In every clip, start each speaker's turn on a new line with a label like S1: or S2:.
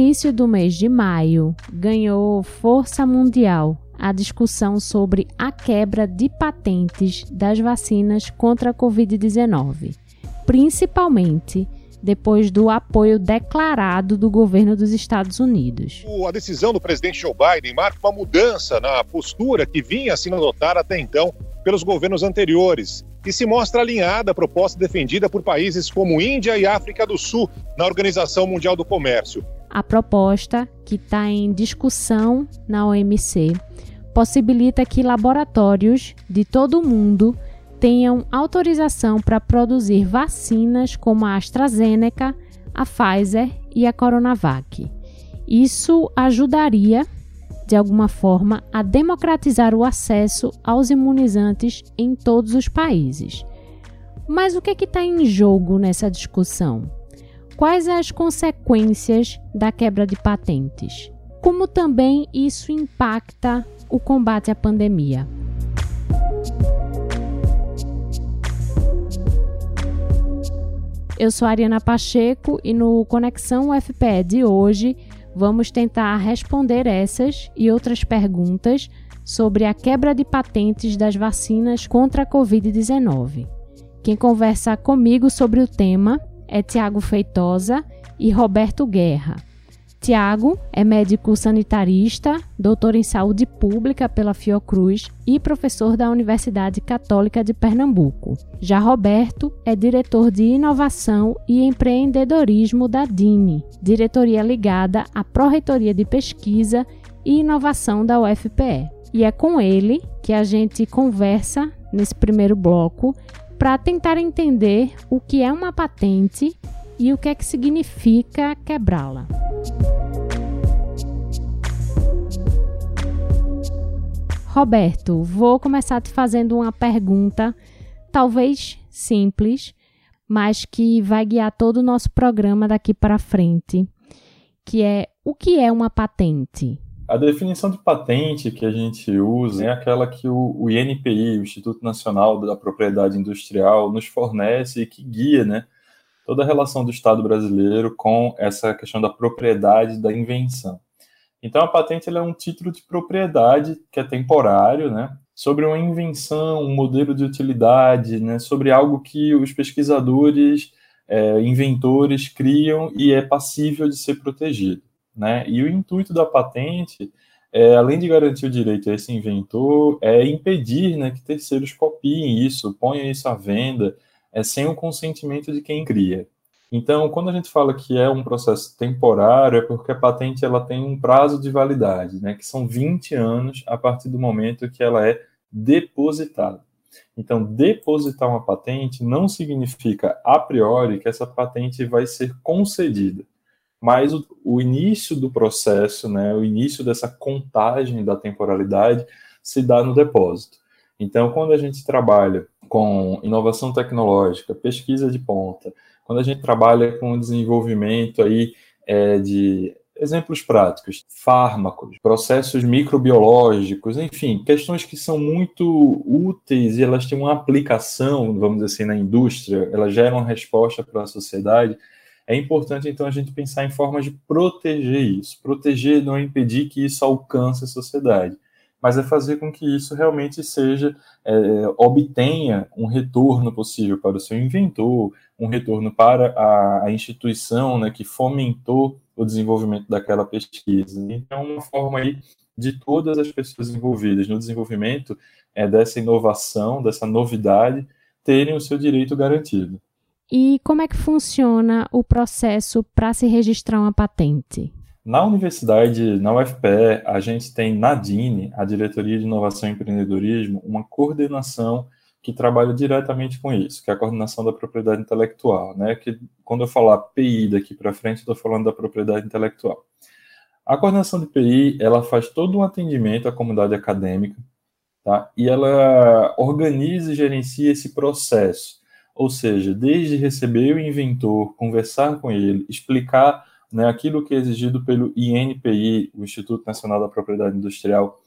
S1: início do mês de maio, ganhou força mundial a discussão sobre a quebra de patentes das vacinas contra a Covid-19, principalmente depois do apoio declarado do governo dos Estados Unidos.
S2: A decisão do presidente Joe Biden marca uma mudança na postura que vinha sendo adotada até então pelos governos anteriores e se mostra alinhada à proposta defendida por países como Índia e África do Sul na Organização Mundial do Comércio.
S1: A proposta, que está em discussão na OMC, possibilita que laboratórios de todo o mundo tenham autorização para produzir vacinas como a AstraZeneca, a Pfizer e a Coronavac. Isso ajudaria, de alguma forma, a democratizar o acesso aos imunizantes em todos os países. Mas o que é está em jogo nessa discussão? Quais as consequências da quebra de patentes? Como também isso impacta o combate à pandemia? Eu sou Ariana Pacheco e no Conexão UFPE de hoje vamos tentar responder essas e outras perguntas sobre a quebra de patentes das vacinas contra a Covid-19. Quem conversa comigo sobre o tema é Tiago Feitosa e Roberto Guerra Tiago é médico sanitarista, doutor em saúde pública pela Fiocruz e professor da Universidade Católica de Pernambuco. Já Roberto é diretor de inovação e empreendedorismo da DINE, diretoria ligada à Pró-Reitoria de Pesquisa e Inovação da UFPE. E é com ele que a gente conversa nesse primeiro bloco para tentar entender o que é uma patente e o que é que significa quebrá-la. Roberto, vou começar te fazendo uma pergunta, talvez simples, mas que vai guiar todo o nosso programa daqui para frente, que é o que é uma patente?
S3: A definição de patente que a gente usa é aquela que o, INPI, o Instituto Nacional da Propriedade Industrial, nos fornece e que guia, né, toda a relação do Estado brasileiro com essa questão da propriedade da invenção. Então, a patente é um título de propriedade que é temporário, né, sobre uma invenção, um modelo de utilidade, né, sobre algo que os pesquisadores, é, inventores criam e é passível de ser protegido. Né? E o intuito da patente, é, além de garantir o direito a esse inventor, é impedir né, que terceiros copiem isso, ponham isso à venda, é sem o consentimento de quem cria. Então, quando a gente fala que é um processo temporário, é porque a patente ela tem um prazo de validade, né, que são 20 anos a partir do momento que ela é depositada. Então, depositar uma patente não significa a priori que essa patente vai ser concedida, mas o, o início do processo, né, o início dessa contagem da temporalidade se dá no depósito. Então, quando a gente trabalha com inovação tecnológica, pesquisa de ponta, quando a gente trabalha com desenvolvimento aí é, de exemplos práticos, fármacos, processos microbiológicos, enfim, questões que são muito úteis e elas têm uma aplicação, vamos dizer assim, na indústria, elas geram resposta para a sociedade. É importante, então, a gente pensar em formas de proteger isso. Proteger não é impedir que isso alcance a sociedade mas é fazer com que isso realmente seja, é, obtenha um retorno possível para o seu inventor, um retorno para a, a instituição né, que fomentou o desenvolvimento daquela pesquisa. Então, uma forma aí de todas as pessoas envolvidas no desenvolvimento é, dessa inovação, dessa novidade, terem o seu direito garantido.
S1: E como é que funciona o processo para se registrar uma patente?
S3: Na universidade, na UFPE, a gente tem na DINE, a Diretoria de Inovação e Empreendedorismo, uma coordenação que trabalha diretamente com isso, que é a coordenação da propriedade intelectual, né? Que quando eu falar PI daqui para frente, estou falando da propriedade intelectual. A coordenação de PI, ela faz todo um atendimento à comunidade acadêmica, tá? E ela organiza e gerencia esse processo, ou seja, desde receber o inventor, conversar com ele, explicar né, aquilo que é exigido pelo INPI, o Instituto Nacional da Propriedade Industrial,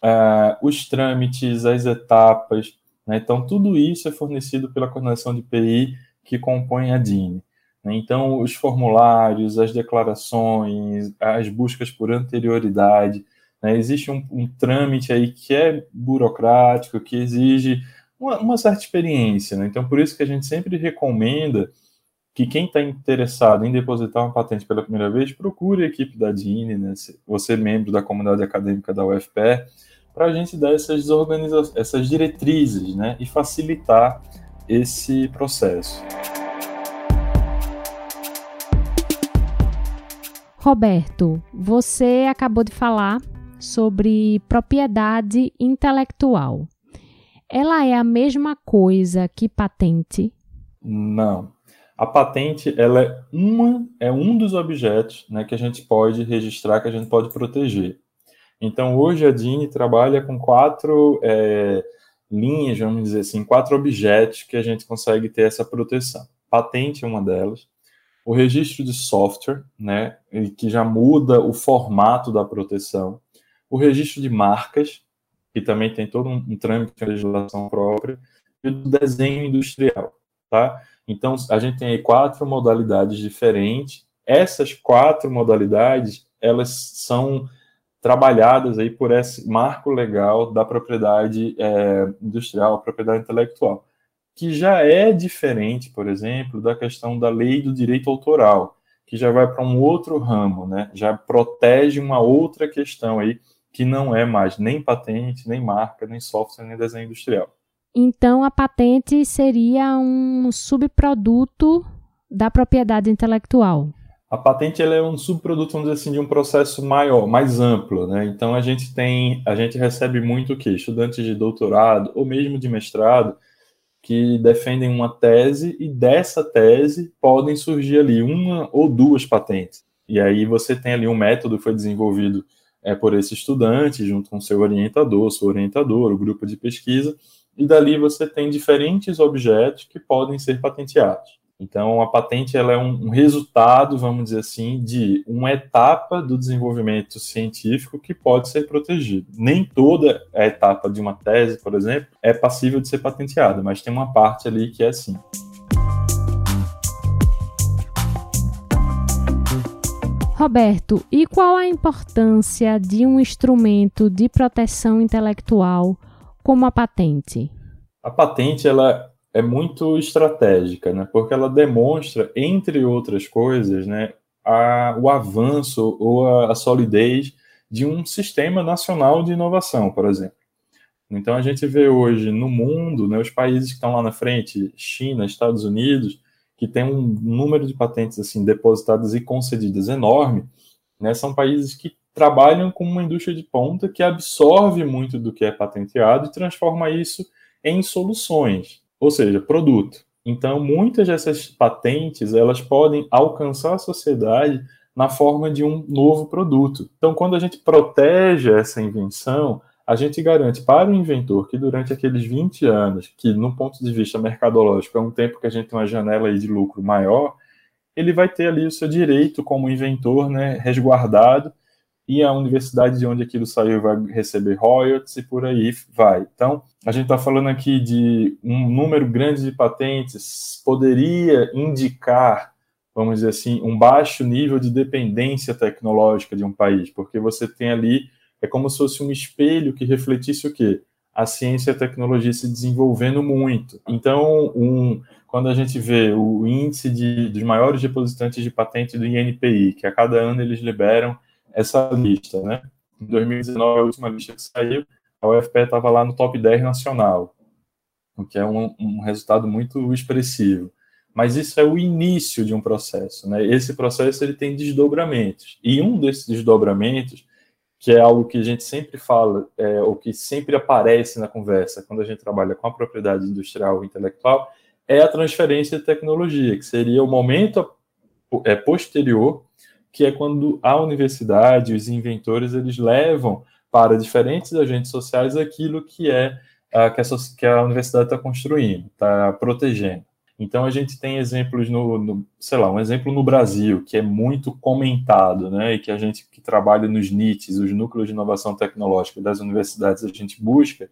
S3: uh, os trâmites, as etapas. Né, então, tudo isso é fornecido pela coordenação de PI que compõe a DINE. Né? Então, os formulários, as declarações, as buscas por anterioridade, né? existe um, um, trâmite aí que é burocrático, que exige uma, uma certa experiência. Né? Então, por isso que a gente sempre recomenda que quem está interessado em depositar uma patente pela primeira vez, procure a equipe da DINE, né? você é membro da comunidade acadêmica da UFPE, para a gente dar essas, essas diretrizes né? e facilitar esse processo.
S1: Roberto, você acabou de falar sobre propriedade intelectual. Ela é a mesma coisa que patente?
S3: Não. A patente ela é uma é um dos objetos né, que a gente pode registrar, que a gente pode proteger. Então hoje a DINE trabalha com quatro é, linhas, vamos dizer assim, quatro objetos que a gente consegue ter essa proteção. Patente é uma delas o registro de software, né, que já muda o formato da proteção, o registro de marcas, que também tem todo um, um trâmite de legislação própria, e o desenho industrial, tá? Então, a gente tem aí quatro modalidades diferentes. Essas quatro modalidades, elas são trabalhadas aí por esse marco legal da propriedade é, industrial, propriedade intelectual que já é diferente, por exemplo, da questão da lei do direito autoral, que já vai para um outro ramo, né? Já protege uma outra questão aí que não é mais nem patente, nem marca, nem software, nem desenho industrial.
S1: Então a patente seria um subproduto da propriedade intelectual.
S3: A patente é um subproduto, vamos dizer assim, de um processo maior, mais amplo, né? Então a gente tem, a gente recebe muito o quê? Estudantes de doutorado ou mesmo de mestrado que defendem uma tese e dessa tese podem surgir ali uma ou duas patentes. E aí você tem ali um método que foi desenvolvido é, por esse estudante, junto com seu orientador, seu orientador, o grupo de pesquisa, e dali você tem diferentes objetos que podem ser patenteados. Então, a patente ela é um, um, resultado, vamos dizer assim, de uma etapa do desenvolvimento científico que pode ser protegido. Nem toda a etapa de uma tese, por exemplo, é passível de ser patenteada, mas tem uma parte ali que é assim.
S1: Roberto, e qual a importância de um instrumento de proteção intelectual como a patente?
S3: A patente ela é muito estratégica, né? Porque ela demonstra, entre outras coisas, né, a, o avanço ou a, a solidez de um sistema nacional de inovação, por exemplo. Então a gente vê hoje no mundo, né, os países que estão lá na frente, China, Estados Unidos, que tem um número de patentes assim depositadas e concedidas enorme, né, são países que trabalham com uma indústria de ponta que absorve muito do que é patenteado e transforma isso em soluções ou seja, produto. Então, muitas dessas patentes, elas podem alcançar a sociedade na forma de um novo produto. Então, quando a gente protege essa invenção, a gente garante para o inventor que durante aqueles 20 anos, que no ponto de vista mercadológico é um tempo que a gente tem uma janela aí de lucro maior, ele vai ter ali o seu direito como inventor, né, resguardado e a universidade de onde aquilo saiu vai receber royalties e por aí vai. Então, a gente está falando aqui de um número grande de patentes, poderia indicar, vamos dizer assim, um baixo nível de dependência tecnológica de um país, porque você tem ali, é como se fosse um espelho que refletisse o quê? A ciência e a tecnologia se desenvolvendo muito. Então, um, quando a gente vê o índice de, dos maiores depositantes de patente do INPI, que a cada ano eles liberam essa lista, né? Em 2019, a última lista que saiu, a UFPE estava lá no top 10 nacional, o que é um, um, resultado muito expressivo. Mas isso é o início de um processo, né? Esse processo ele tem desdobramentos. E um desses desdobramentos, que é algo que a gente sempre fala, é, ou que sempre aparece na conversa quando a gente trabalha com a propriedade industrial e intelectual, é a transferência de tecnologia, que seria o momento é, posterior que é quando a universidade, os inventores, eles levam para diferentes agentes sociais aquilo que é a, que, a, que a universidade está construindo, está protegendo. Então a gente tem exemplos no, no, sei lá, um exemplo no Brasil que é muito comentado, né, e que a gente que trabalha nos NITs, os núcleos de inovação tecnológica das universidades, a gente busca,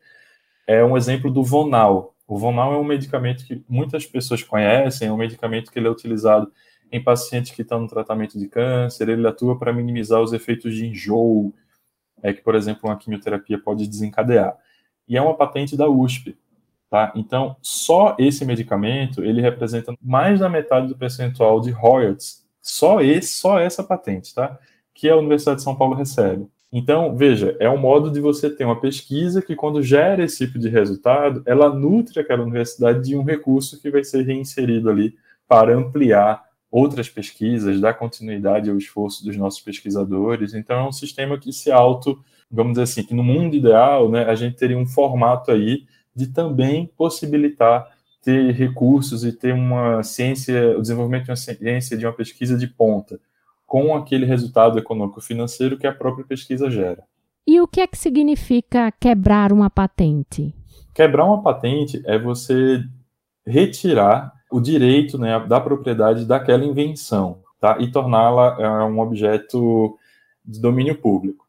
S3: é um exemplo do Vonal. O Vonal é um medicamento que muitas pessoas conhecem, é um medicamento que ele é utilizado em pacientes que estão no tratamento de câncer, ele atua para minimizar os efeitos de enjoo, é que, por exemplo, uma quimioterapia pode desencadear. E é uma patente da USP. Tá? Então, só esse medicamento, ele representa mais da metade do percentual de royalties, só esse, só essa patente, tá? Que a Universidade de São Paulo recebe. Então, veja, é um modo de você ter uma pesquisa que, quando gera esse tipo de resultado, ela nutre aquela universidade de um recurso que vai ser reinserido ali para ampliar outras pesquisas, dar continuidade ao esforço dos nossos pesquisadores. Então, é um sistema que se auto, vamos dizer assim, que no mundo ideal, né, a gente teria um formato aí de também possibilitar ter recursos e ter uma ciência, o desenvolvimento de uma ciência, de uma pesquisa de ponta, com aquele resultado econômico financeiro que a própria pesquisa gera.
S1: E o que é que significa quebrar uma patente?
S3: Quebrar uma patente é você retirar o direito né, da propriedade daquela invenção tá? e torná-la é, um objeto de domínio público.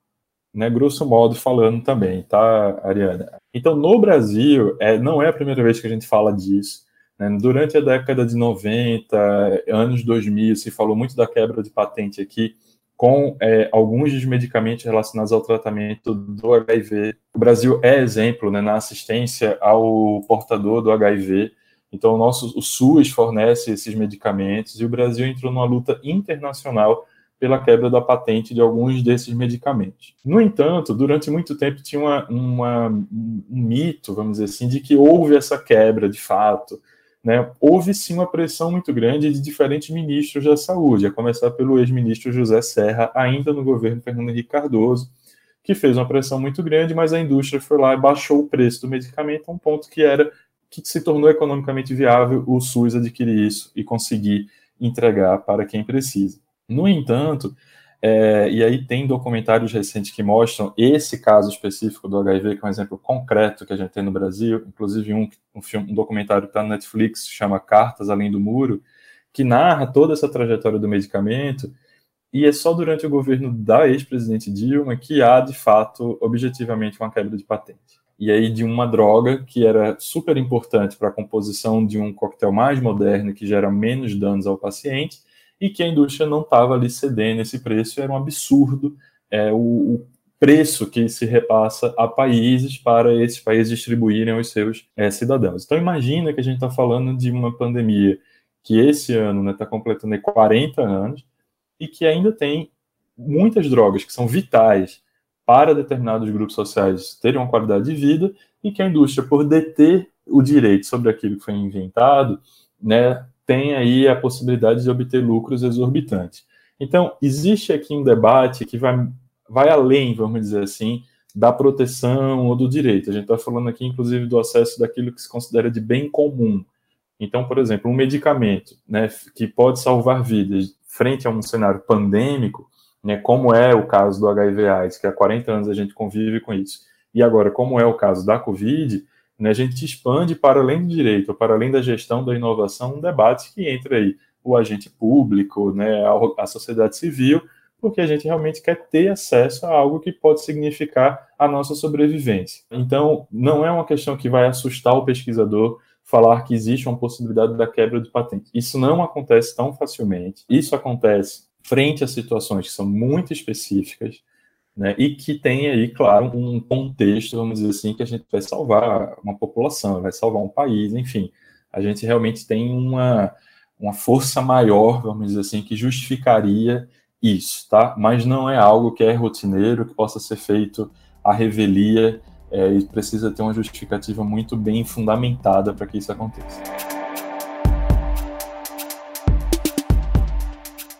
S3: Né, grosso modo falando também, tá, Ariana? Então, no Brasil, é, não é a primeira vez que a gente fala disso. Né? Durante a década de 90, anos 2000, se falou muito da quebra de patente aqui, com é, alguns dos medicamentos relacionados ao tratamento do HIV. O Brasil é exemplo né, na assistência ao portador do HIV. Então, o nosso o SUS fornece esses medicamentos e o Brasil entrou numa luta internacional pela quebra da patente de alguns desses medicamentos. No entanto, durante muito tempo tinha uma, uma, um mito, vamos dizer assim, de que houve essa quebra de fato. Né? Houve sim uma pressão muito grande de diferentes ministros da saúde, a começar pelo ex-ministro José Serra, ainda no governo Fernando Henrique Cardoso, que fez uma pressão muito grande, mas a indústria foi lá e baixou o preço do medicamento a um ponto que era que se tornou economicamente viável o SUS adquirir isso e conseguir entregar para quem precisa. No entanto, é, e aí tem documentários recentes que mostram esse caso específico do HIV, que é um exemplo concreto que a gente tem no Brasil, inclusive um, um, filme, um documentário que está no Netflix, chama Cartas Além do Muro, que narra toda essa trajetória do medicamento, e é só durante o governo da ex-presidente Dilma que há, de fato, objetivamente uma quebra de patente. E aí de uma droga que era super importante para a composição de um coquetel mais moderno que gera menos danos ao paciente, e que a indústria não estava ali cedendo esse preço, era um absurdo é, o, o, preço que se repassa a países para esses países distribuírem aos seus é, cidadãos. Então imagina que a gente está falando de uma pandemia que esse ano está né, tá completando 40 anos e que ainda tem muitas drogas que são vitais para determinados grupos sociais terem uma qualidade de vida e que a indústria, por deter o direito sobre aquilo que foi inventado, né, tem aí a possibilidade de obter lucros exorbitantes. Então, existe aqui um debate que vai, vai além, vamos dizer assim, da proteção ou do direito. A gente está falando aqui, inclusive, do acesso daquilo que se considera de bem comum. Então, por exemplo, um medicamento né, que pode salvar vidas frente a um cenário pandêmico, né, como é o caso do HIV/AIDS, que há 40 anos a gente convive com isso, e agora, como é o caso da Covid, né, a gente expande para além do direito, para além da gestão da inovação, um debate que entra aí o agente público, né, a, a sociedade civil, porque a gente realmente quer ter acesso a algo que pode significar a nossa sobrevivência. Então, não é uma questão que vai assustar o pesquisador falar que existe uma possibilidade da quebra de patente. Isso não acontece tão facilmente. Isso acontece frente a situações que são muito específicas, né, e que tem aí, claro, um contexto, vamos dizer assim, que a gente vai salvar uma população, vai salvar um país, enfim. A gente realmente tem uma, uma força maior, vamos dizer assim, que justificaria isso, tá? Mas não é algo que é rotineiro, que possa ser feito à revelia, é, e precisa ter uma justificativa muito bem fundamentada para que isso aconteça.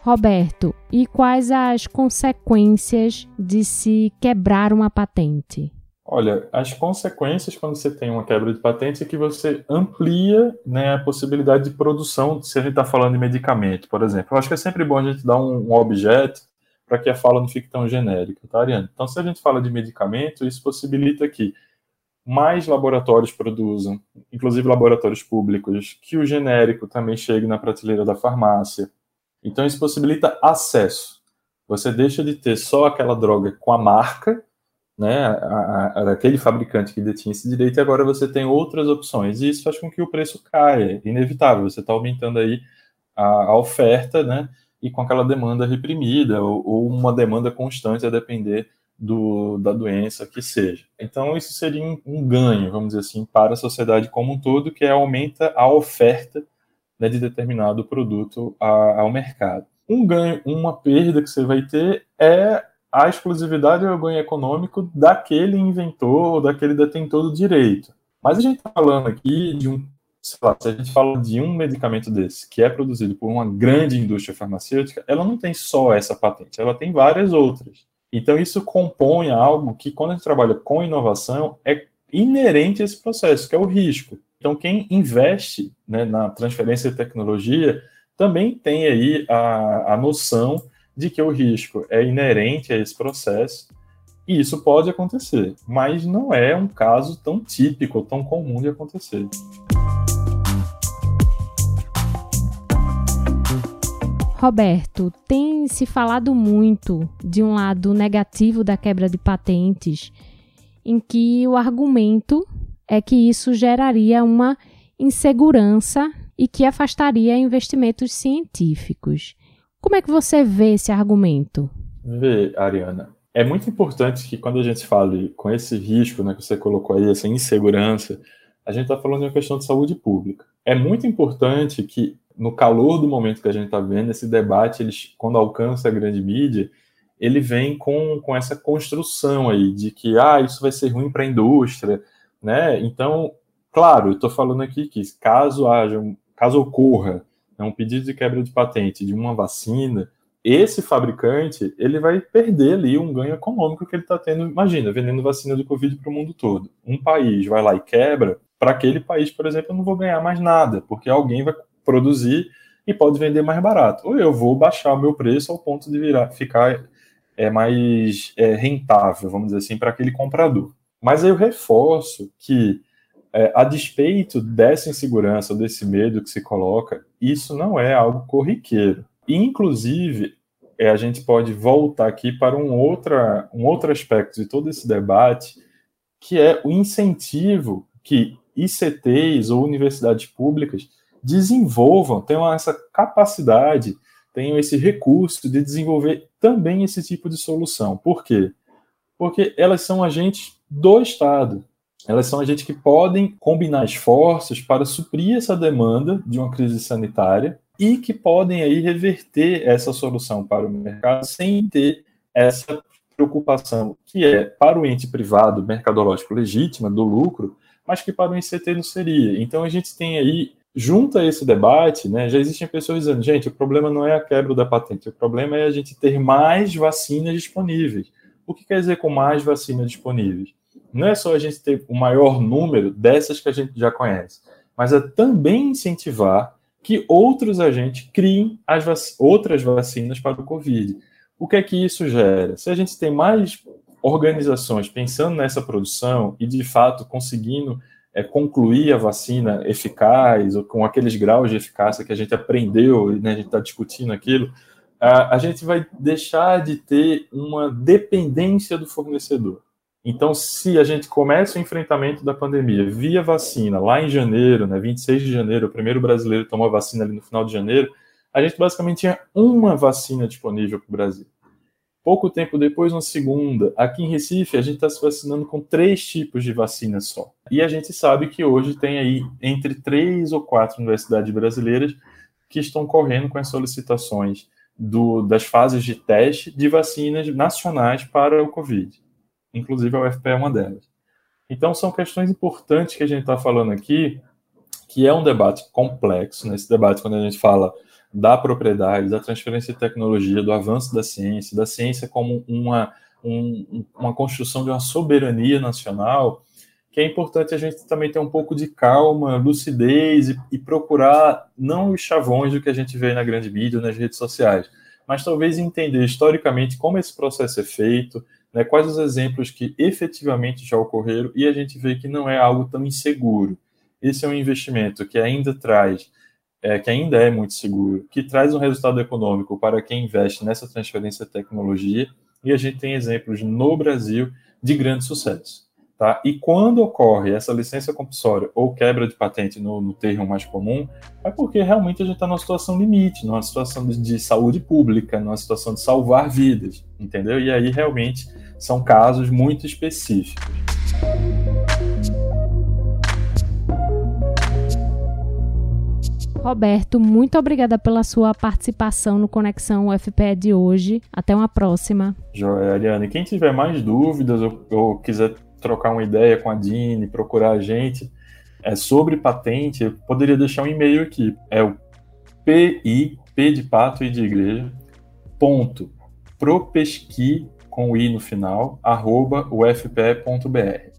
S1: Roberto, e quais as consequências de se quebrar uma patente?
S3: Olha, as consequências quando você tem uma quebra de patente é que você amplia né, a possibilidade de produção, se a gente está falando de medicamento, por exemplo. Eu acho que é sempre bom a gente dar um, objeto para que a fala não fique tão genérica, tá, Ariane? Então, se a gente fala de medicamento, isso possibilita que mais laboratórios produzam, inclusive laboratórios públicos, que o genérico também chegue na prateleira da farmácia, então isso possibilita acesso. Você deixa de ter só aquela droga com a marca, né, aquele fabricante que detinha esse direito, e agora você tem outras opções. E isso faz com que o preço caia, inevitável. Você está aumentando aí a, a oferta, né? E com aquela demanda reprimida ou, ou uma demanda constante a depender do, da doença que seja. Então, isso seria um, um, ganho, vamos dizer assim, para a sociedade como um todo, que aumenta a oferta né, de determinado produto a, ao mercado. Um ganho, uma perda que você vai ter é a exclusividade ou o ganho econômico daquele inventor, daquele detentor do direito. Mas a gente está falando aqui de um, lá, se a gente fala de um medicamento desse que é produzido por uma grande indústria farmacêutica, ela não tem só essa patente, ela tem várias outras. Então, isso compõe algo que, quando a gente trabalha com inovação, é inerente a esse processo, que é o risco. Então, quem investe né, na transferência de tecnologia também tem aí a, a noção de que o risco é inerente a esse processo e isso pode acontecer, mas não é um caso tão típico, tão comum de acontecer.
S1: Roberto, tem se falado muito de um lado negativo da quebra de patentes, em que o argumento é que isso geraria uma insegurança e que afastaria investimentos científicos. Como é que você vê esse argumento?
S3: Vê, Ariana. É muito importante que quando a gente fale com esse risco né, que você colocou aí, essa insegurança, a gente está falando de uma questão de saúde pública. É muito importante que no calor do momento que a gente está vendo, esse debate, eles, quando alcança a grande mídia, ele vem com, com essa construção aí de que ah, isso vai ser ruim para a indústria, né? Então, claro, eu estou falando aqui que caso haja, caso ocorra né, um pedido de quebra de patente de uma vacina, esse fabricante ele vai perder ali um ganho econômico que ele está tendo. Imagina, vendendo vacina do Covid para o mundo todo. Um país vai lá e quebra, para aquele país, por exemplo, eu não vou ganhar mais nada, porque alguém vai produzir e pode vender mais barato. Ou eu vou baixar o meu preço ao ponto de virar, ficar é, mais é, rentável, vamos dizer assim, para aquele comprador. Mas eu reforço que, é, a despeito dessa insegurança, desse medo que se coloca, isso não é algo corriqueiro. Inclusive, é, a gente pode voltar aqui para um, outra, um outro aspecto de todo esse debate, que é o incentivo que ICTs ou universidades públicas desenvolvam, tenham essa capacidade, tenham esse recurso de desenvolver também esse tipo de solução. Por quê? Porque elas são agentes do Estado. Elas são agentes que podem combinar esforços para suprir essa demanda de uma crise sanitária e que podem aí reverter essa solução para o mercado sem ter essa preocupação que é para o ente privado mercadológico legítima do lucro, mas que para o ICT não seria. Então a gente tem aí junto a esse debate, né, já existem pessoas dizendo, gente, o problema não é a quebra da patente, o problema é a gente ter mais vacinas disponíveis. O que quer dizer com mais vacinas disponíveis? Não é só a gente ter o maior número dessas que a gente já conhece, mas é também incentivar que outros agentes criem as vac outras vacinas para o Covid. O que é que isso gera? Se a gente tem mais organizações pensando nessa produção e, de fato, conseguindo é, concluir a vacina eficaz, ou com aqueles graus de eficácia que a gente aprendeu, né, a gente está discutindo aquilo, a, a gente vai deixar de ter uma dependência do fornecedor. Então, se a gente começa o enfrentamento da pandemia via vacina lá em janeiro, né, 26 de janeiro, o primeiro brasileiro tomou a vacina ali no final de janeiro, a gente basicamente tinha uma vacina disponível para o Brasil. Pouco tempo depois, uma segunda. Aqui em Recife, a gente está se vacinando com três tipos de vacina só. E a gente sabe que hoje tem aí entre três ou quatro universidades brasileiras que estão correndo com as solicitações do, das fases de teste de vacinas nacionais para o Covid. Inclusive a UFP é uma delas. Então, são questões importantes que a gente está falando aqui, que é um debate complexo. Nesse né? debate, quando a gente fala da propriedade, da transferência de tecnologia, do avanço da ciência, da ciência como uma, um, uma construção de uma soberania nacional, que é importante a gente também ter um pouco de calma, lucidez e, e procurar não os chavões do que a gente vê na grande mídia, nas redes sociais, mas talvez entender historicamente como esse processo é feito, né, quais os exemplos que efetivamente já ocorreram e a gente vê que não é algo tão inseguro. Esse é um investimento que ainda traz é, que ainda é muito seguro, que traz um resultado econômico para quem investe nessa transferência de tecnologia, e a gente tem exemplos no Brasil de grande sucesso. Tá? E quando ocorre essa licença compulsória ou quebra de patente no, no termo mais comum, é porque realmente a gente está numa situação limite, numa situação de, de, saúde pública, numa situação de salvar vidas, entendeu? E aí realmente são casos muito específicos.
S1: Roberto, muito obrigada pela sua participação no Conexão UFPE de hoje. Até uma próxima.
S3: Joia, Ariane. Quem tiver mais dúvidas ou, ou quiser trocar uma ideia com a Dini, procurar a gente é, sobre patente, eu poderia deixar um e-mail aqui. É o PI, P de pato e de igreja, ponto, propesqui, com i no final, arroba ufpe.br.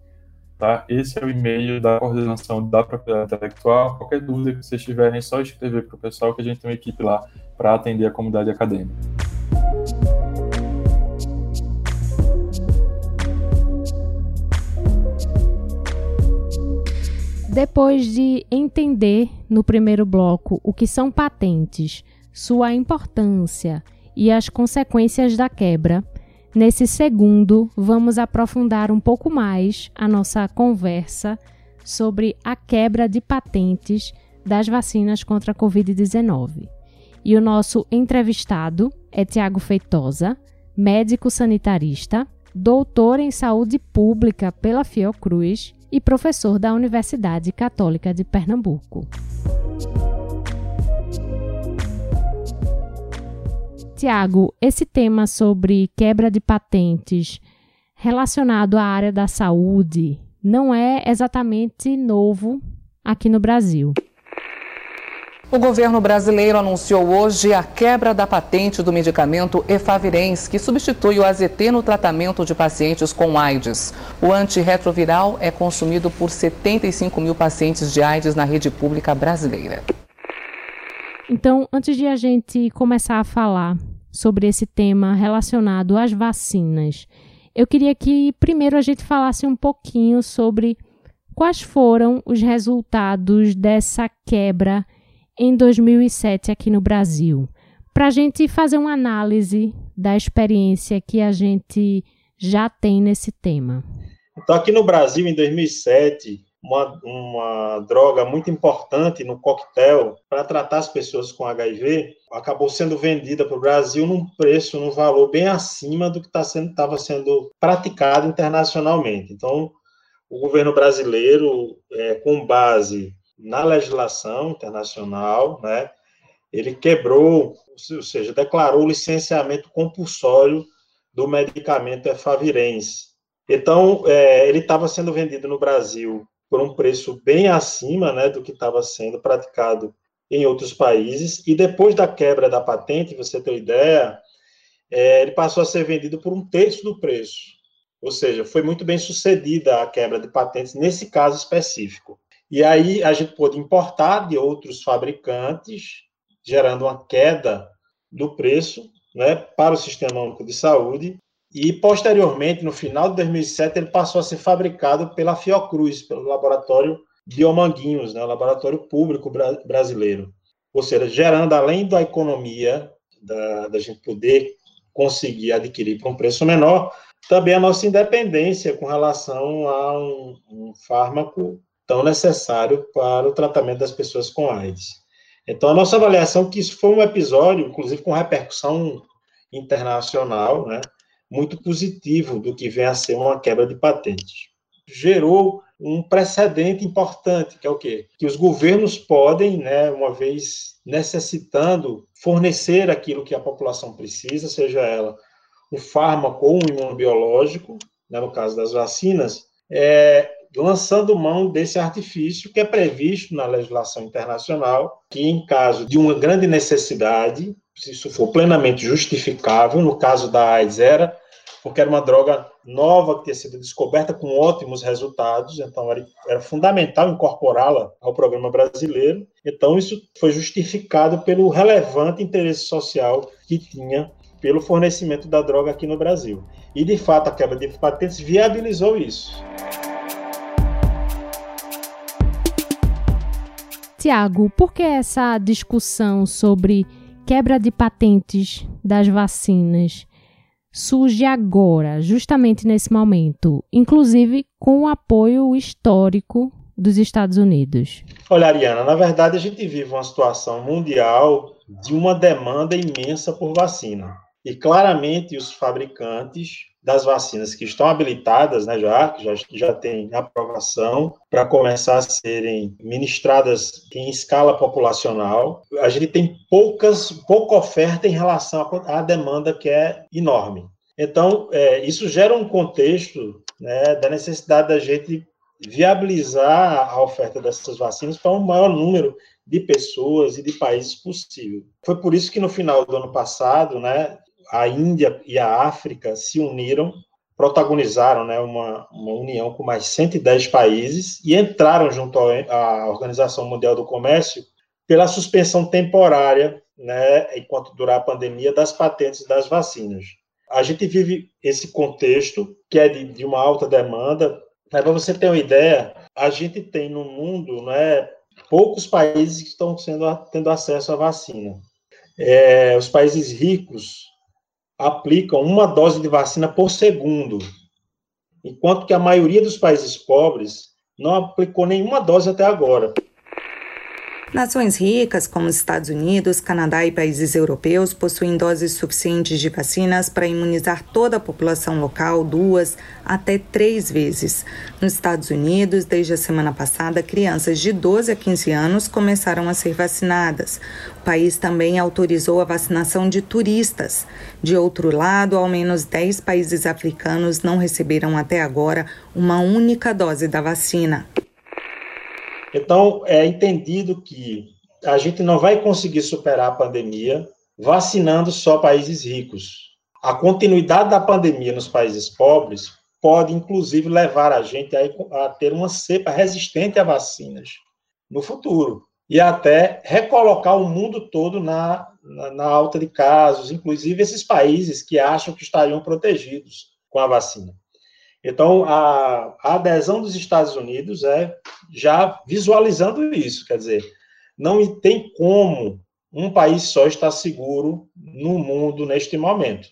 S3: Tá? Esse é o e-mail da coordenação da propriedade intelectual. Qualquer dúvida que vocês tiverem, é só escrever para o pessoal que a gente tem uma equipe lá para atender a comunidade acadêmica.
S1: Depois de entender no primeiro bloco o que são patentes, sua importância e as consequências da quebra, nesse segundo vamos aprofundar um pouco mais a nossa conversa sobre a quebra de patentes das vacinas contra a Covid-19. E o nosso entrevistado é Tiago Feitosa, médico sanitarista, doutor em saúde pública pela Fiocruz e professor da Universidade Católica de Pernambuco. Tiago, esse tema sobre quebra de patentes relacionado à área da saúde não é exatamente novo aqui no Brasil.
S4: O governo brasileiro anunciou hoje a quebra da patente do medicamento Efavirenz, que substitui o AZT no tratamento de pacientes com AIDS. O antirretroviral é consumido por 75 mil pacientes de AIDS na rede pública brasileira.
S1: Então, antes de a gente começar a falar sobre esse tema relacionado às vacinas, eu queria que primeiro a gente falasse um pouquinho sobre quais foram os resultados dessa quebra em 2007 aqui no Brasil, para a gente fazer uma análise da experiência que a gente já tem nesse tema.
S5: Então, aqui no Brasil, em 2007, uma, uma droga muito importante no coquetel para tratar as pessoas com HIV acabou sendo vendida para o Brasil num preço, num valor bem acima do que estava tá sendo, sendo praticado internacionalmente. Então, o governo brasileiro, é, com base na legislação internacional, né, ele quebrou, ou seja, declarou o licenciamento compulsório do medicamento efavirense. Então, é, ele estava sendo vendido no Brasil por um preço bem acima né, do que estava sendo praticado em outros países, e depois da quebra da patente, você ter ideia, é, ele passou a ser vendido por um terço do preço. Ou seja, foi muito bem sucedida a quebra de patentes nesse caso específico. E aí a gente pôde importar de outros fabricantes, gerando uma queda do preço né, para o Sistema Único de Saúde. E, posteriormente, no final de 2007, ele passou a ser fabricado pela Fiocruz, pelo laboratório Biomanguinhos, né, laboratório público bra brasileiro. Ou seja, gerando, além da economia, da, da gente poder conseguir adquirir por um preço menor, também a nossa independência com relação a um, um fármaco tão necessário para o tratamento das pessoas com AIDS. Então, a nossa avaliação é que isso foi um episódio, inclusive com repercussão internacional, né, muito positivo do que vem a ser uma quebra de patente. Gerou um precedente importante, que é o quê? Que os governos podem, né, uma vez necessitando fornecer aquilo que a população precisa, seja ela um fármaco ou um imunobiológico, né, no caso das vacinas, é, lançando mão desse artifício que é previsto na legislação internacional, que em caso de uma grande necessidade, se isso for plenamente justificável, no caso da AIDS era, porque era uma droga nova que tinha sido descoberta com ótimos resultados, então era, era fundamental incorporá-la ao programa brasileiro. Então isso foi justificado pelo relevante interesse social que tinha pelo fornecimento da droga aqui no Brasil. E de fato a quebra de patentes viabilizou isso.
S1: Tiago, por que essa discussão sobre quebra de patentes das vacinas surge agora, justamente nesse momento, inclusive com o apoio histórico dos Estados Unidos?
S5: Olha, Ariana, na verdade a gente vive uma situação mundial de uma demanda imensa por vacina. E claramente os fabricantes das vacinas que estão habilitadas, né, já, já, já tem aprovação para começar a serem ministradas em escala populacional. A gente tem poucas, pouca oferta em relação à demanda que é enorme. Então, é, isso gera um contexto né, da necessidade da gente viabilizar a oferta dessas vacinas para um maior número de pessoas e de países possível. Foi por isso que no final do ano passado, né, a Índia e a África se uniram, protagonizaram né, uma, uma união com mais 110 países e entraram junto à Organização Mundial do Comércio pela suspensão temporária, né, enquanto durar a pandemia, das patentes das vacinas. A gente vive esse contexto que é de, de uma alta demanda. Para você ter uma ideia, a gente tem no mundo né, poucos países que estão sendo, tendo acesso à vacina. É, os países ricos aplicam uma dose de vacina por segundo, enquanto que a maioria dos países pobres não aplicou nenhuma dose até agora.
S6: Nações ricas, como os Estados Unidos, Canadá e países europeus, possuem doses suficientes de vacinas para imunizar toda a população local duas até três vezes. Nos Estados Unidos, desde a semana passada, crianças de 12 a 15 anos começaram a ser vacinadas. O país também autorizou a vacinação de turistas. De outro lado, ao menos 10 países africanos não receberam até agora uma única dose da vacina.
S5: Então, é entendido que a gente não vai conseguir superar a pandemia vacinando só países ricos. A continuidade da pandemia nos países pobres pode, inclusive, levar a gente a, ter uma cepa resistente a vacinas no futuro e até recolocar o mundo todo na, na, na alta de casos, inclusive esses países que acham que estariam protegidos com a vacina. Então, a, a, adesão dos Estados Unidos é já visualizando isso, quer dizer, não tem como um país só estar seguro no mundo neste momento.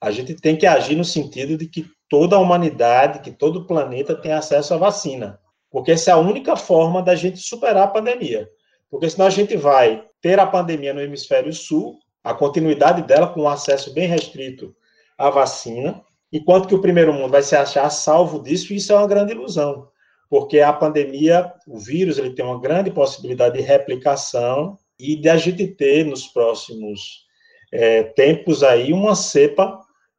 S5: A gente tem que agir no sentido de que toda a humanidade, que todo o planeta tem acesso à vacina, porque essa é a única forma da gente superar a pandemia. Porque senão a gente vai ter a pandemia no hemisfério sul, a continuidade dela com um acesso bem restrito à vacina, enquanto que o primeiro mundo vai se achar salvo disso, isso é uma grande ilusão, porque a pandemia, o vírus, ele tem uma grande possibilidade de replicação e de a gente ter nos próximos é, tempos aí uma cepa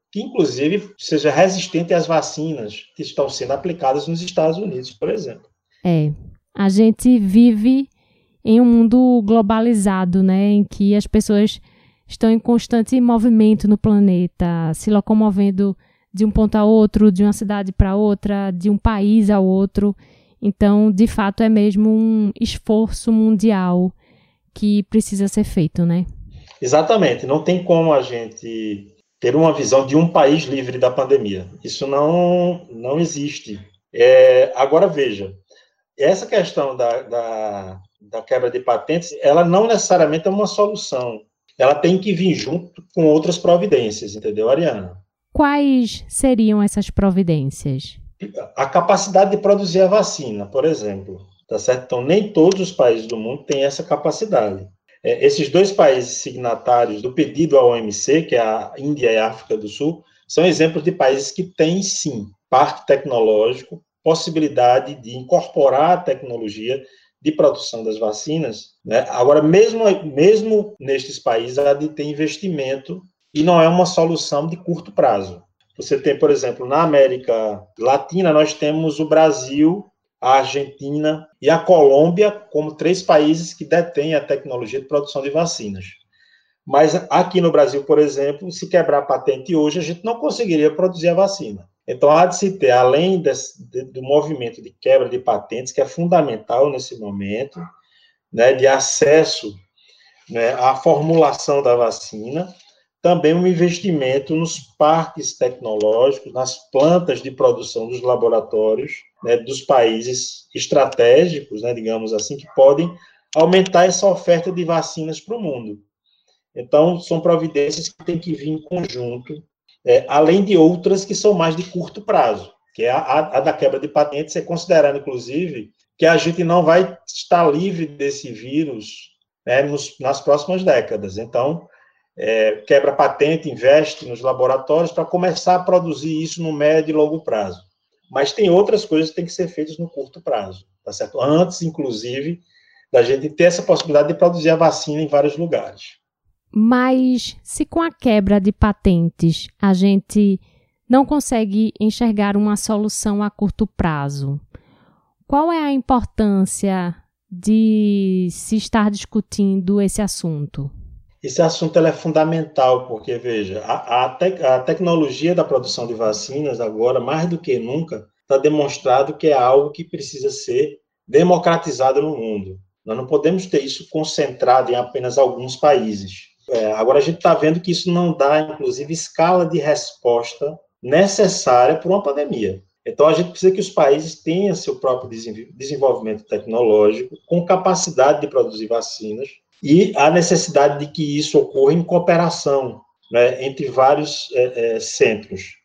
S5: que, inclusive, seja resistente às vacinas que estão sendo aplicadas nos Estados Unidos, por exemplo.
S1: É, a gente vive em um mundo globalizado, né, em que as pessoas estão em constante movimento no planeta, se locomovendo de um ponto a outro, de uma cidade para outra, de um país ao outro. Então, de fato, é mesmo um esforço mundial que precisa ser feito, né?
S5: Exatamente. Não tem como a gente ter uma visão de um país livre da pandemia. Isso não, não existe. É, agora, veja, essa questão da, da, da quebra de patentes, ela não necessariamente é uma solução. Ela tem que vir junto com outras providências, entendeu, Ariana?
S1: Quais seriam essas providências?
S5: A capacidade de produzir a vacina, por exemplo. Tá certo? Então, nem todos os países do mundo têm essa capacidade. É, esses dois países signatários do pedido à OMC, que é a Índia e a África do Sul, são exemplos de países que têm, sim, parque tecnológico, possibilidade de incorporar a tecnologia de produção das vacinas. Né? Agora, mesmo, mesmo nestes países, há de ter investimento e não é uma solução de curto prazo. Você tem, por exemplo, na América Latina, nós temos o Brasil, a Argentina e a Colômbia como três países que detêm a tecnologia de produção de vacinas. Mas aqui no Brasil, por exemplo, se quebrar a patente hoje, a gente não conseguiria produzir a vacina. Então, há de se ter, além desse, do movimento de quebra de patentes, que é fundamental nesse momento, né, de acesso né, à formulação da vacina, também um investimento nos parques tecnológicos, nas plantas de produção dos laboratórios né, dos países estratégicos, né, digamos assim, que podem aumentar essa oferta de vacinas para o mundo. Então, são providências que têm que vir em conjunto é, além de outras que são mais de curto prazo, que é a, a, da quebra de patentes, é considerando, inclusive, que a gente não vai estar livre desse vírus né, nos, nas próximas décadas. Então, é, quebra patente, investe nos laboratórios para começar a produzir isso no médio e longo prazo. Mas tem outras coisas que têm que ser feitas no curto prazo, tá certo? Antes, inclusive, da gente ter essa possibilidade de produzir a vacina em vários lugares.
S1: Mas se com a quebra de patentes a gente não consegue enxergar uma solução a curto prazo, qual é a importância de se estar discutindo esse assunto?
S5: Esse assunto é fundamental, porque, veja, a, a, a tecnologia da produção de vacinas, agora, mais do que nunca, está demonstrado que é algo que precisa ser democratizado no mundo. Nós não podemos ter isso concentrado em apenas alguns países. É, agora, a gente está vendo que isso não dá, inclusive, escala de resposta necessária para uma pandemia. Então, a gente precisa que os países tenham seu próprio desenvolvimento tecnológico, com capacidade de produzir vacinas, e a necessidade de que isso ocorra em cooperação né, entre vários é, é, centros.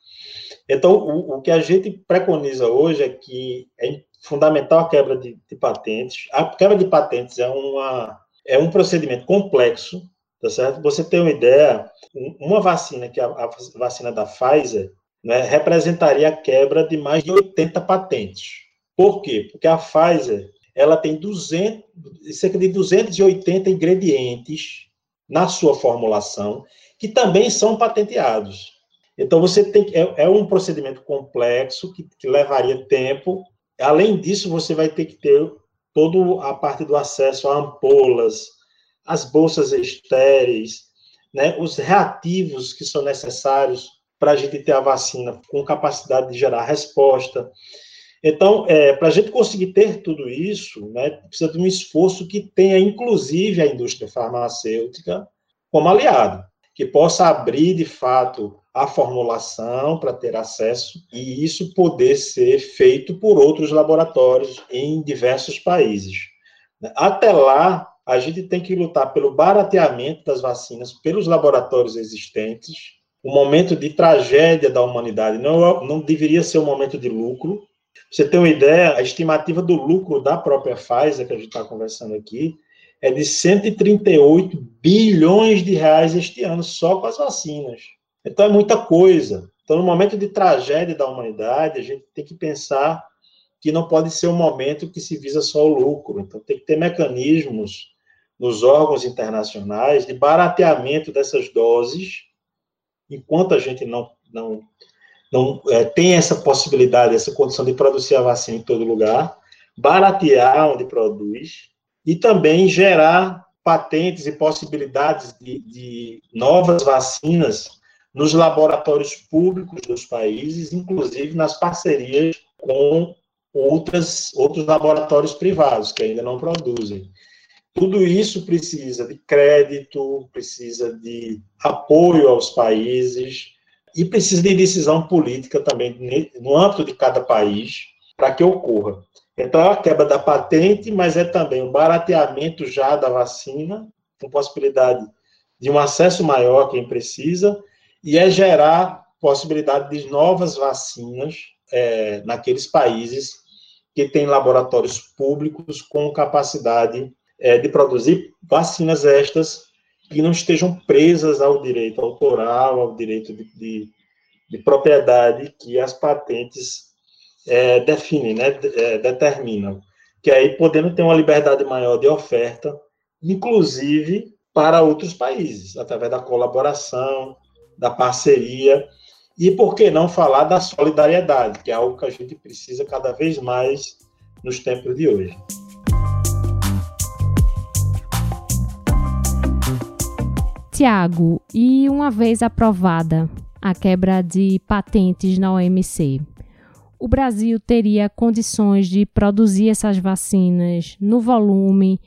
S5: Então, o, o, que a gente preconiza hoje é que é fundamental a quebra de, de, patentes. A quebra de patentes é, uma, é um procedimento complexo, tá certo? Você tem uma ideia, uma vacina, que é a, vacina da Pfizer, né, representaria a quebra de mais de 80 patentes. Por quê? Porque a Pfizer ela tem 200, cerca de 280 ingredientes na sua formulação, que também são patenteados. Então, você tem é, é um procedimento complexo, que, que, levaria tempo. Além disso, você vai ter que ter toda a parte do acesso a ampolas, as bolsas estéreis, né, os reativos que são necessários para a gente ter a vacina com capacidade de gerar resposta. Então, é, para a gente conseguir ter tudo isso, né, precisa de um esforço que tenha, inclusive, a indústria farmacêutica como aliado, que possa abrir, de fato, a formulação para ter acesso e isso poder ser feito por outros laboratórios em diversos países. Até lá, a gente tem que lutar pelo barateamento das vacinas pelos laboratórios existentes. O momento de tragédia da humanidade não, não deveria ser um momento de lucro, você tem uma ideia, a estimativa do lucro da própria Pfizer, que a gente está conversando aqui, é de 138 bilhões de reais este ano, só com as vacinas. Então é muita coisa. Então, no momento de tragédia da humanidade, a gente tem que pensar que não pode ser um momento que se visa só o lucro. Então, tem que ter mecanismos nos órgãos internacionais de barateamento dessas doses, enquanto a gente não, não não é, tem essa possibilidade, essa condição de produzir a vacina em todo lugar, baratear onde produz e também gerar patentes e possibilidades de, de novas vacinas nos laboratórios públicos dos países, inclusive nas parcerias com outras, outros laboratórios privados que ainda não produzem. Tudo isso precisa de crédito, precisa de apoio aos países, e precisa de decisão política também no âmbito de cada país para que ocorra. Então, é a quebra da patente, mas é também o barateamento já da vacina, com possibilidade de um acesso maior a quem precisa, e é gerar possibilidade de novas vacinas é, naqueles países que têm laboratórios públicos com capacidade é, de produzir vacinas estas que não estejam presas ao direito autoral, ao direito de, de, de propriedade que as patentes é, definem, né, é, determinam. Que aí podendo ter uma liberdade maior de oferta, inclusive para outros países, através da colaboração, da parceria, e por que não falar da solidariedade, que é algo que a gente precisa cada vez mais nos tempos de hoje.
S1: Tiago, e uma vez aprovada a quebra de patentes na OMC, o Brasil teria condições de produzir essas vacinas no volume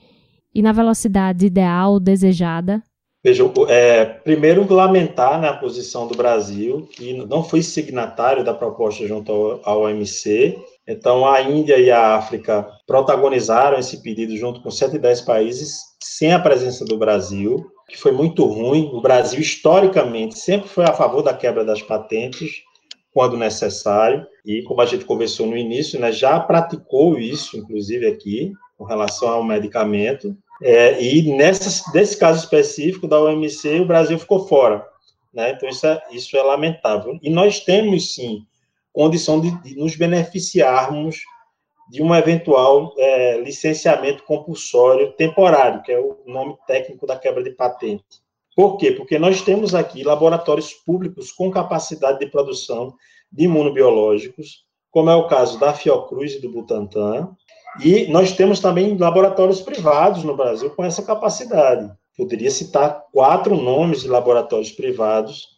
S1: e na velocidade ideal desejada?
S5: Veja, é, primeiro lamentar né, a posição do Brasil, que não foi signatário da proposta junto ao OMC. Então, a Índia e a África protagonizaram esse pedido junto com 110 países, sem a presença do Brasil. Que foi muito ruim. O Brasil, historicamente, sempre foi a favor da quebra das patentes, quando necessário, e como a gente conversou no início, né, já praticou isso, inclusive aqui, com relação ao medicamento, é, e nessa, nesse caso específico da OMC, o Brasil ficou fora. Né? Então, isso é, isso é lamentável. E nós temos, sim, condição de, de nos beneficiarmos de um eventual é, licenciamento compulsório temporário, que é o nome técnico da quebra de patente. Por quê? Porque nós temos aqui laboratórios públicos com capacidade de produção de imunobiológicos, como é o caso da Fiocruz e do Butantan, e nós temos também laboratórios privados no Brasil com essa capacidade. Poderia citar quatro nomes de laboratórios privados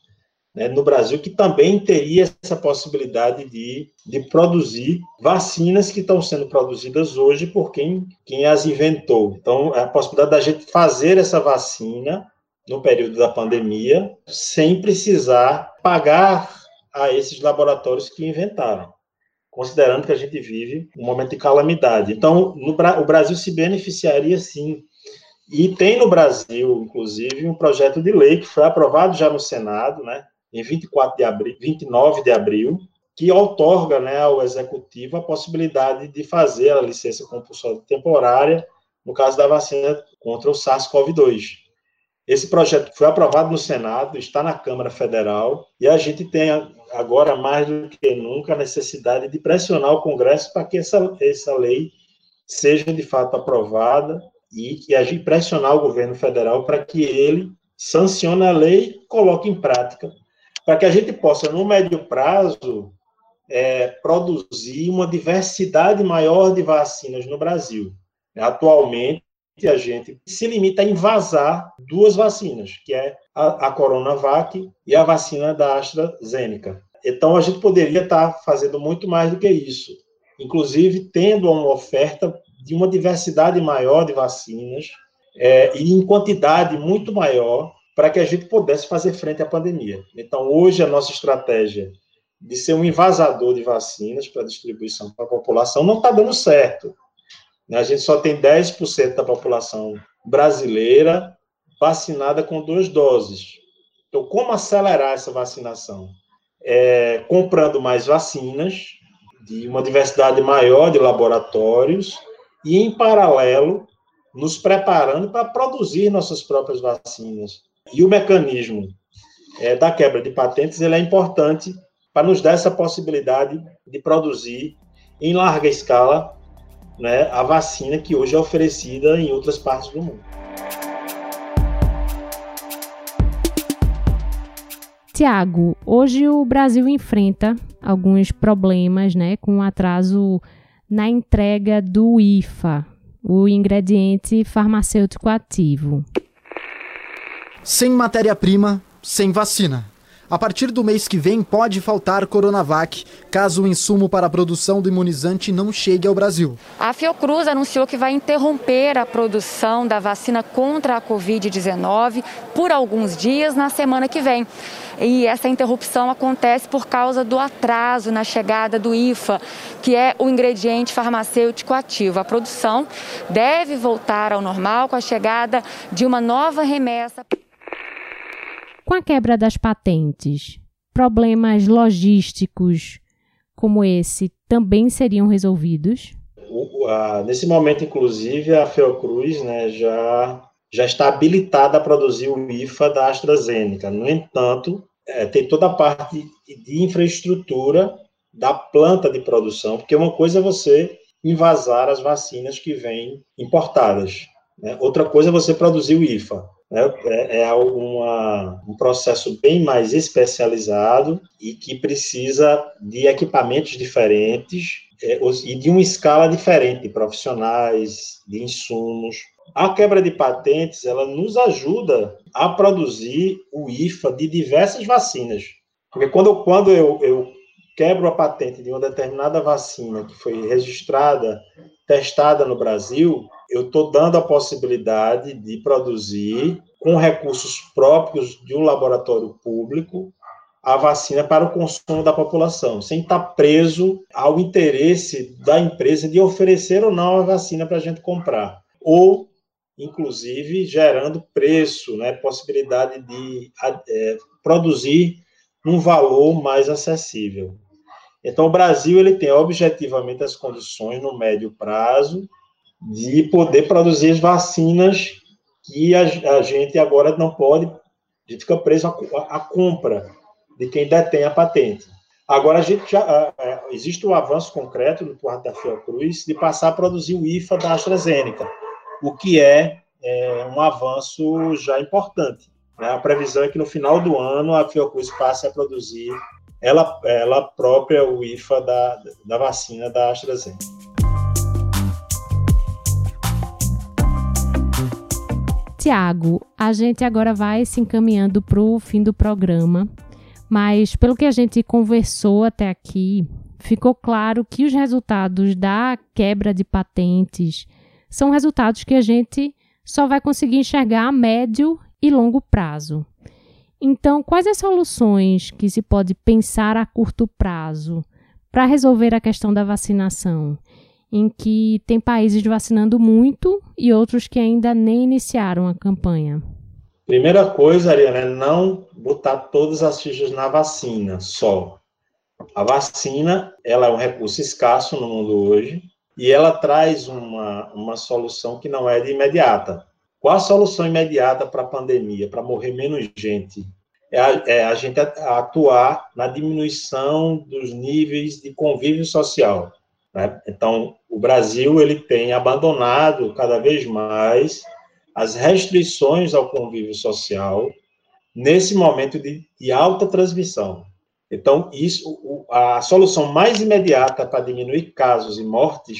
S5: né, no Brasil que também teria essa possibilidade de, de produzir vacinas que estão sendo produzidas hoje por quem, quem as inventou. Então, a possibilidade da gente fazer essa vacina no período da pandemia sem precisar pagar a esses laboratórios que inventaram, considerando que a gente vive um momento de calamidade. Então, no, o Brasil se beneficiaria sim. E tem no Brasil, inclusive, um projeto de lei que foi aprovado já no Senado, né, em 24 de abril, 29 de abril, que outorga né, ao executivo a possibilidade de fazer a licença compulsória temporária no caso da vacina contra o SARS-CoV-2. Esse projeto foi aprovado no Senado, está na Câmara Federal, e a gente tem agora, mais do que nunca, a necessidade de pressionar o Congresso para que essa, essa lei seja de fato aprovada e que a gente pressionar o governo federal para que ele sancione a lei e coloque em prática, para que a gente possa, no médio prazo, é, produzir uma diversidade maior de vacinas no Brasil. Atualmente, a gente se limita a invasar duas vacinas, que é a, a Coronavac e a vacina da AstraZeneca. Então, a gente poderia estar fazendo muito mais do que isso, inclusive tendo uma oferta de uma diversidade maior de vacinas é, e em quantidade muito maior para que a gente pudesse fazer frente à pandemia. Então, hoje, a nossa estratégia de ser um invasador de vacinas para distribuição para a população não está dando certo. Né? A gente só tem 10% da população brasileira vacinada com duas doses. Então, como acelerar essa vacinação? É, comprando mais vacinas, de uma diversidade maior de laboratórios, e, em paralelo, nos preparando para produzir nossas próprias vacinas. E o mecanismo é, da quebra de patentes ele é importante para nos dar essa possibilidade de produzir em larga escala né, a vacina que hoje é oferecida em outras partes do mundo.
S1: Tiago, hoje o Brasil enfrenta alguns problemas né, com atraso na entrega do IFA, o ingrediente farmacêutico ativo.
S7: Sem matéria-prima, sem vacina. A partir do mês que vem, pode faltar Coronavac, caso o insumo para a produção do imunizante não chegue ao Brasil.
S8: A Fiocruz anunciou que vai interromper a produção da vacina contra a Covid-19 por alguns dias na semana que vem. E essa interrupção acontece por causa do atraso na chegada do IFA, que é o ingrediente farmacêutico ativo. A produção deve voltar ao normal com a chegada de uma nova remessa.
S1: Com a quebra das patentes, problemas logísticos como esse também seriam resolvidos?
S5: Nesse momento, inclusive, a Fiocruz né, já, já está habilitada a produzir o IFA da AstraZeneca. No entanto, é, tem toda a parte de infraestrutura da planta de produção, porque uma coisa é você invasar as vacinas que vêm importadas. Né? Outra coisa é você produzir o IFA. Né? É, é uma, um processo bem mais especializado e que precisa de equipamentos diferentes é, e de uma escala diferente de profissionais, de insumos. A quebra de patentes, ela nos ajuda a produzir o IFA de diversas vacinas. Porque quando, quando eu, eu quebro a patente de uma determinada vacina que foi registrada, testada no Brasil, eu estou dando a possibilidade de produzir, com recursos próprios de um laboratório público, a vacina para o consumo da população, sem estar preso ao interesse da empresa de oferecer ou não a vacina para a gente comprar. Ou inclusive gerando preço, né, possibilidade de é, produzir um valor mais acessível. Então, o Brasil ele tem objetivamente as condições no médio prazo de poder produzir as vacinas que a, a gente agora não pode, a gente fica preso à, compra de quem detém a patente. Agora, a gente já, existe um avanço concreto no parte da Fiocruz de passar a produzir o IFA da AstraZeneca, o que é, é um avanço já importante. Né? A previsão é que no final do ano a Fiocruz passe a produzir ela, ela própria o IFA da, da vacina da AstraZeneca.
S1: Tiago, a gente agora vai se encaminhando para o fim do programa, mas pelo que a gente conversou até aqui, ficou claro que os resultados da quebra de patentes são resultados que a gente só vai conseguir enxergar a médio e longo prazo. Então, quais as soluções que se pode pensar a curto prazo para resolver a questão da vacinação, em que tem países vacinando muito e outros que ainda nem iniciaram a campanha?
S5: Primeira coisa, Ariana, é não botar todas as fichas na vacina só. A vacina, ela é um recurso escasso no mundo hoje e ela traz uma, uma solução que não é de imediata. Qual a solução imediata para a pandemia, para morrer menos gente? É a, é a gente atuar na diminuição dos níveis de convívio social. Né? Então, o Brasil ele tem abandonado cada vez mais as restrições ao convívio social nesse momento de, de alta transmissão. Então, isso, a solução mais imediata para diminuir casos e mortes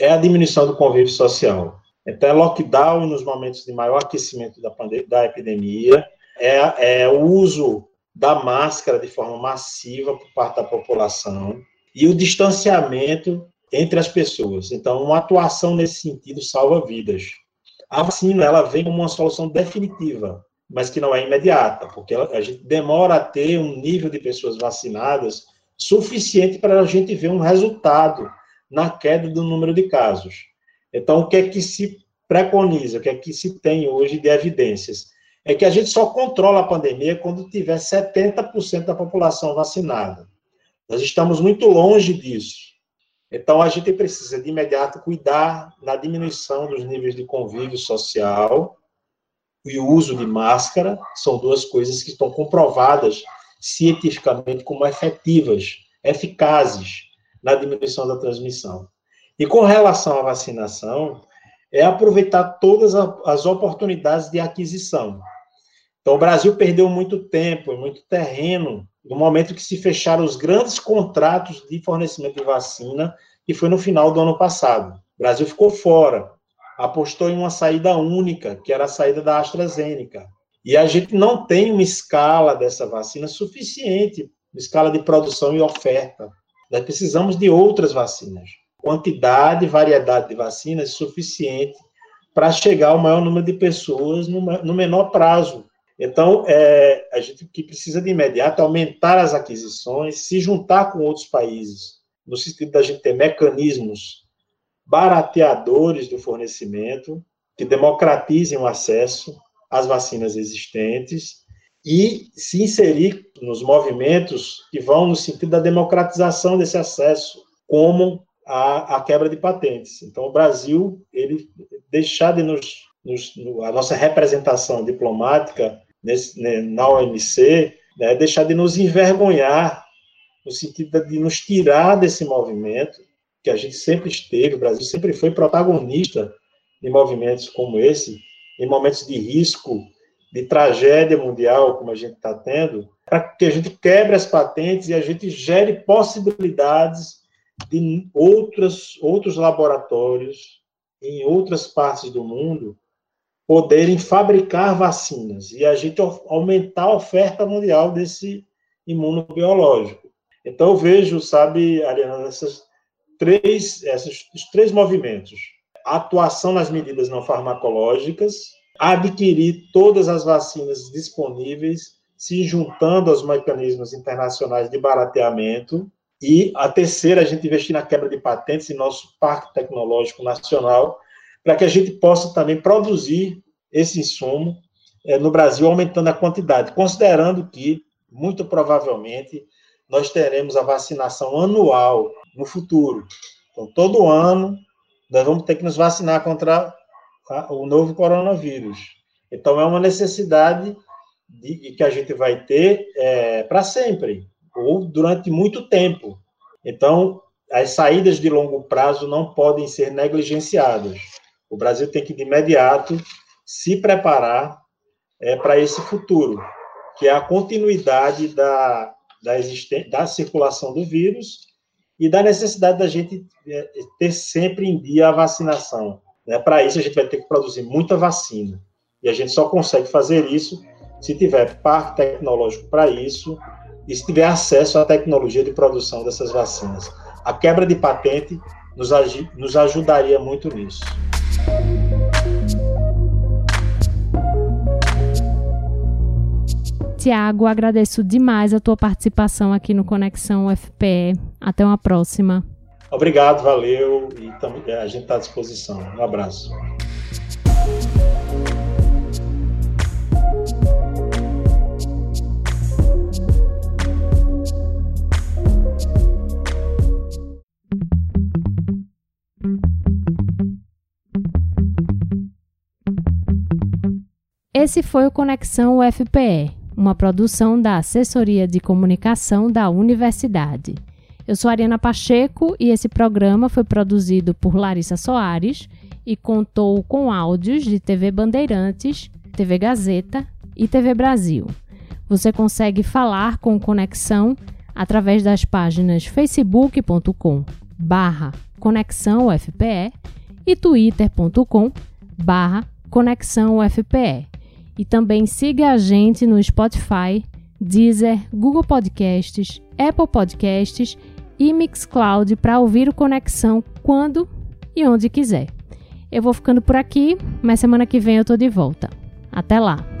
S5: é a diminuição do convívio social. Então, é lockdown nos momentos de maior aquecimento da, da epidemia, é, é o uso da máscara de forma massiva por parte da população e o distanciamento entre as pessoas. Então, uma atuação nesse sentido salva vidas. A vacina, ela vem como uma solução definitiva, mas que não é imediata, porque a gente demora a ter um nível de pessoas vacinadas suficiente para a gente ver um resultado na queda do número de casos. Então, o que é que se preconiza, o que é que se tem hoje de evidências? É que a gente só controla a pandemia quando tiver 70% da população vacinada. Nós estamos muito longe disso. Então, a gente precisa, de imediato, cuidar na diminuição dos níveis de convívio social e o uso de máscara. São duas coisas que estão comprovadas cientificamente como efetivas, eficazes na diminuição da transmissão. E com relação à vacinação, é aproveitar todas as oportunidades de aquisição. Então, o Brasil perdeu muito tempo, muito terreno, no momento que se fecharam os grandes contratos de fornecimento de vacina, que foi no final do ano passado. O Brasil ficou fora, apostou em uma saída única, que era a saída da AstraZeneca. E a gente não tem uma escala dessa vacina suficiente, uma escala de produção e oferta. Nós precisamos de outras vacinas quantidade e variedade de vacinas suficiente para chegar ao maior número de pessoas no, no menor prazo. Então, é, a gente que precisa de imediato aumentar as aquisições, se juntar com outros países, no sentido da gente ter mecanismos barateadores do fornecimento, que democratizem o acesso às vacinas existentes e se inserir nos movimentos que vão no sentido da democratização desse acesso, como a, a quebra de patentes. Então, o Brasil, ele deixar de nos, nos a nossa representação diplomática nesse, né, na OMC, né, deixar de nos envergonhar no sentido de nos tirar desse movimento que a gente sempre esteve, o Brasil sempre foi protagonista de movimentos como esse, em momentos de risco, de tragédia mundial, como a gente está tendo, para que a gente quebre as patentes e a gente gere possibilidades de outras, outros laboratórios em outras partes do mundo poderem fabricar vacinas e a gente aumentar a oferta mundial desse imunobiológico. Então, eu vejo, sabe, Ariana, essas três, esses três movimentos. A atuação nas medidas não farmacológicas, adquirir todas as vacinas disponíveis, se juntando aos mecanismos internacionais de barateamento, e a terceira, a gente investir na quebra de patentes em nosso parque tecnológico nacional, para que a gente possa também produzir esse insumo é, no Brasil, aumentando a quantidade, considerando que, muito provavelmente, nós teremos a vacinação anual no futuro. Então, todo ano, nós vamos ter que nos vacinar contra a, o novo coronavírus. Então, é uma necessidade de, que a gente vai ter é, para sempre, ou durante muito tempo. Então, as saídas de longo prazo não podem ser negligenciadas. O Brasil tem que, de imediato, se preparar é, para esse futuro, que é a continuidade da, da, da circulação do vírus e da necessidade da gente é, ter sempre em dia a vacinação. Né? Para isso, a gente vai ter que produzir muita vacina. E a gente só consegue fazer isso se tiver parque tecnológico para isso e se tiver acesso à tecnologia de produção dessas vacinas. A quebra de patente nos, nos ajudaria muito nisso.
S1: Tiago, agradeço demais a tua participação aqui no Conexão FPE. Até uma próxima.
S5: Obrigado, valeu e a gente está à disposição. Um abraço.
S1: Esse foi o Conexão UFPE, uma produção da Assessoria de Comunicação da Universidade. Eu sou Ariana Pacheco e esse programa foi produzido por Larissa Soares e contou com áudios de TV Bandeirantes, TV Gazeta e TV Brasil. Você consegue falar com Conexão através das páginas facebook.com barra Conexão e twitter.com barra Conexão UFPE. E também siga a gente no Spotify, Deezer, Google Podcasts, Apple Podcasts e Mixcloud para ouvir o Conexão quando e onde quiser. Eu vou ficando por aqui, mas semana que vem eu tô de volta. Até lá!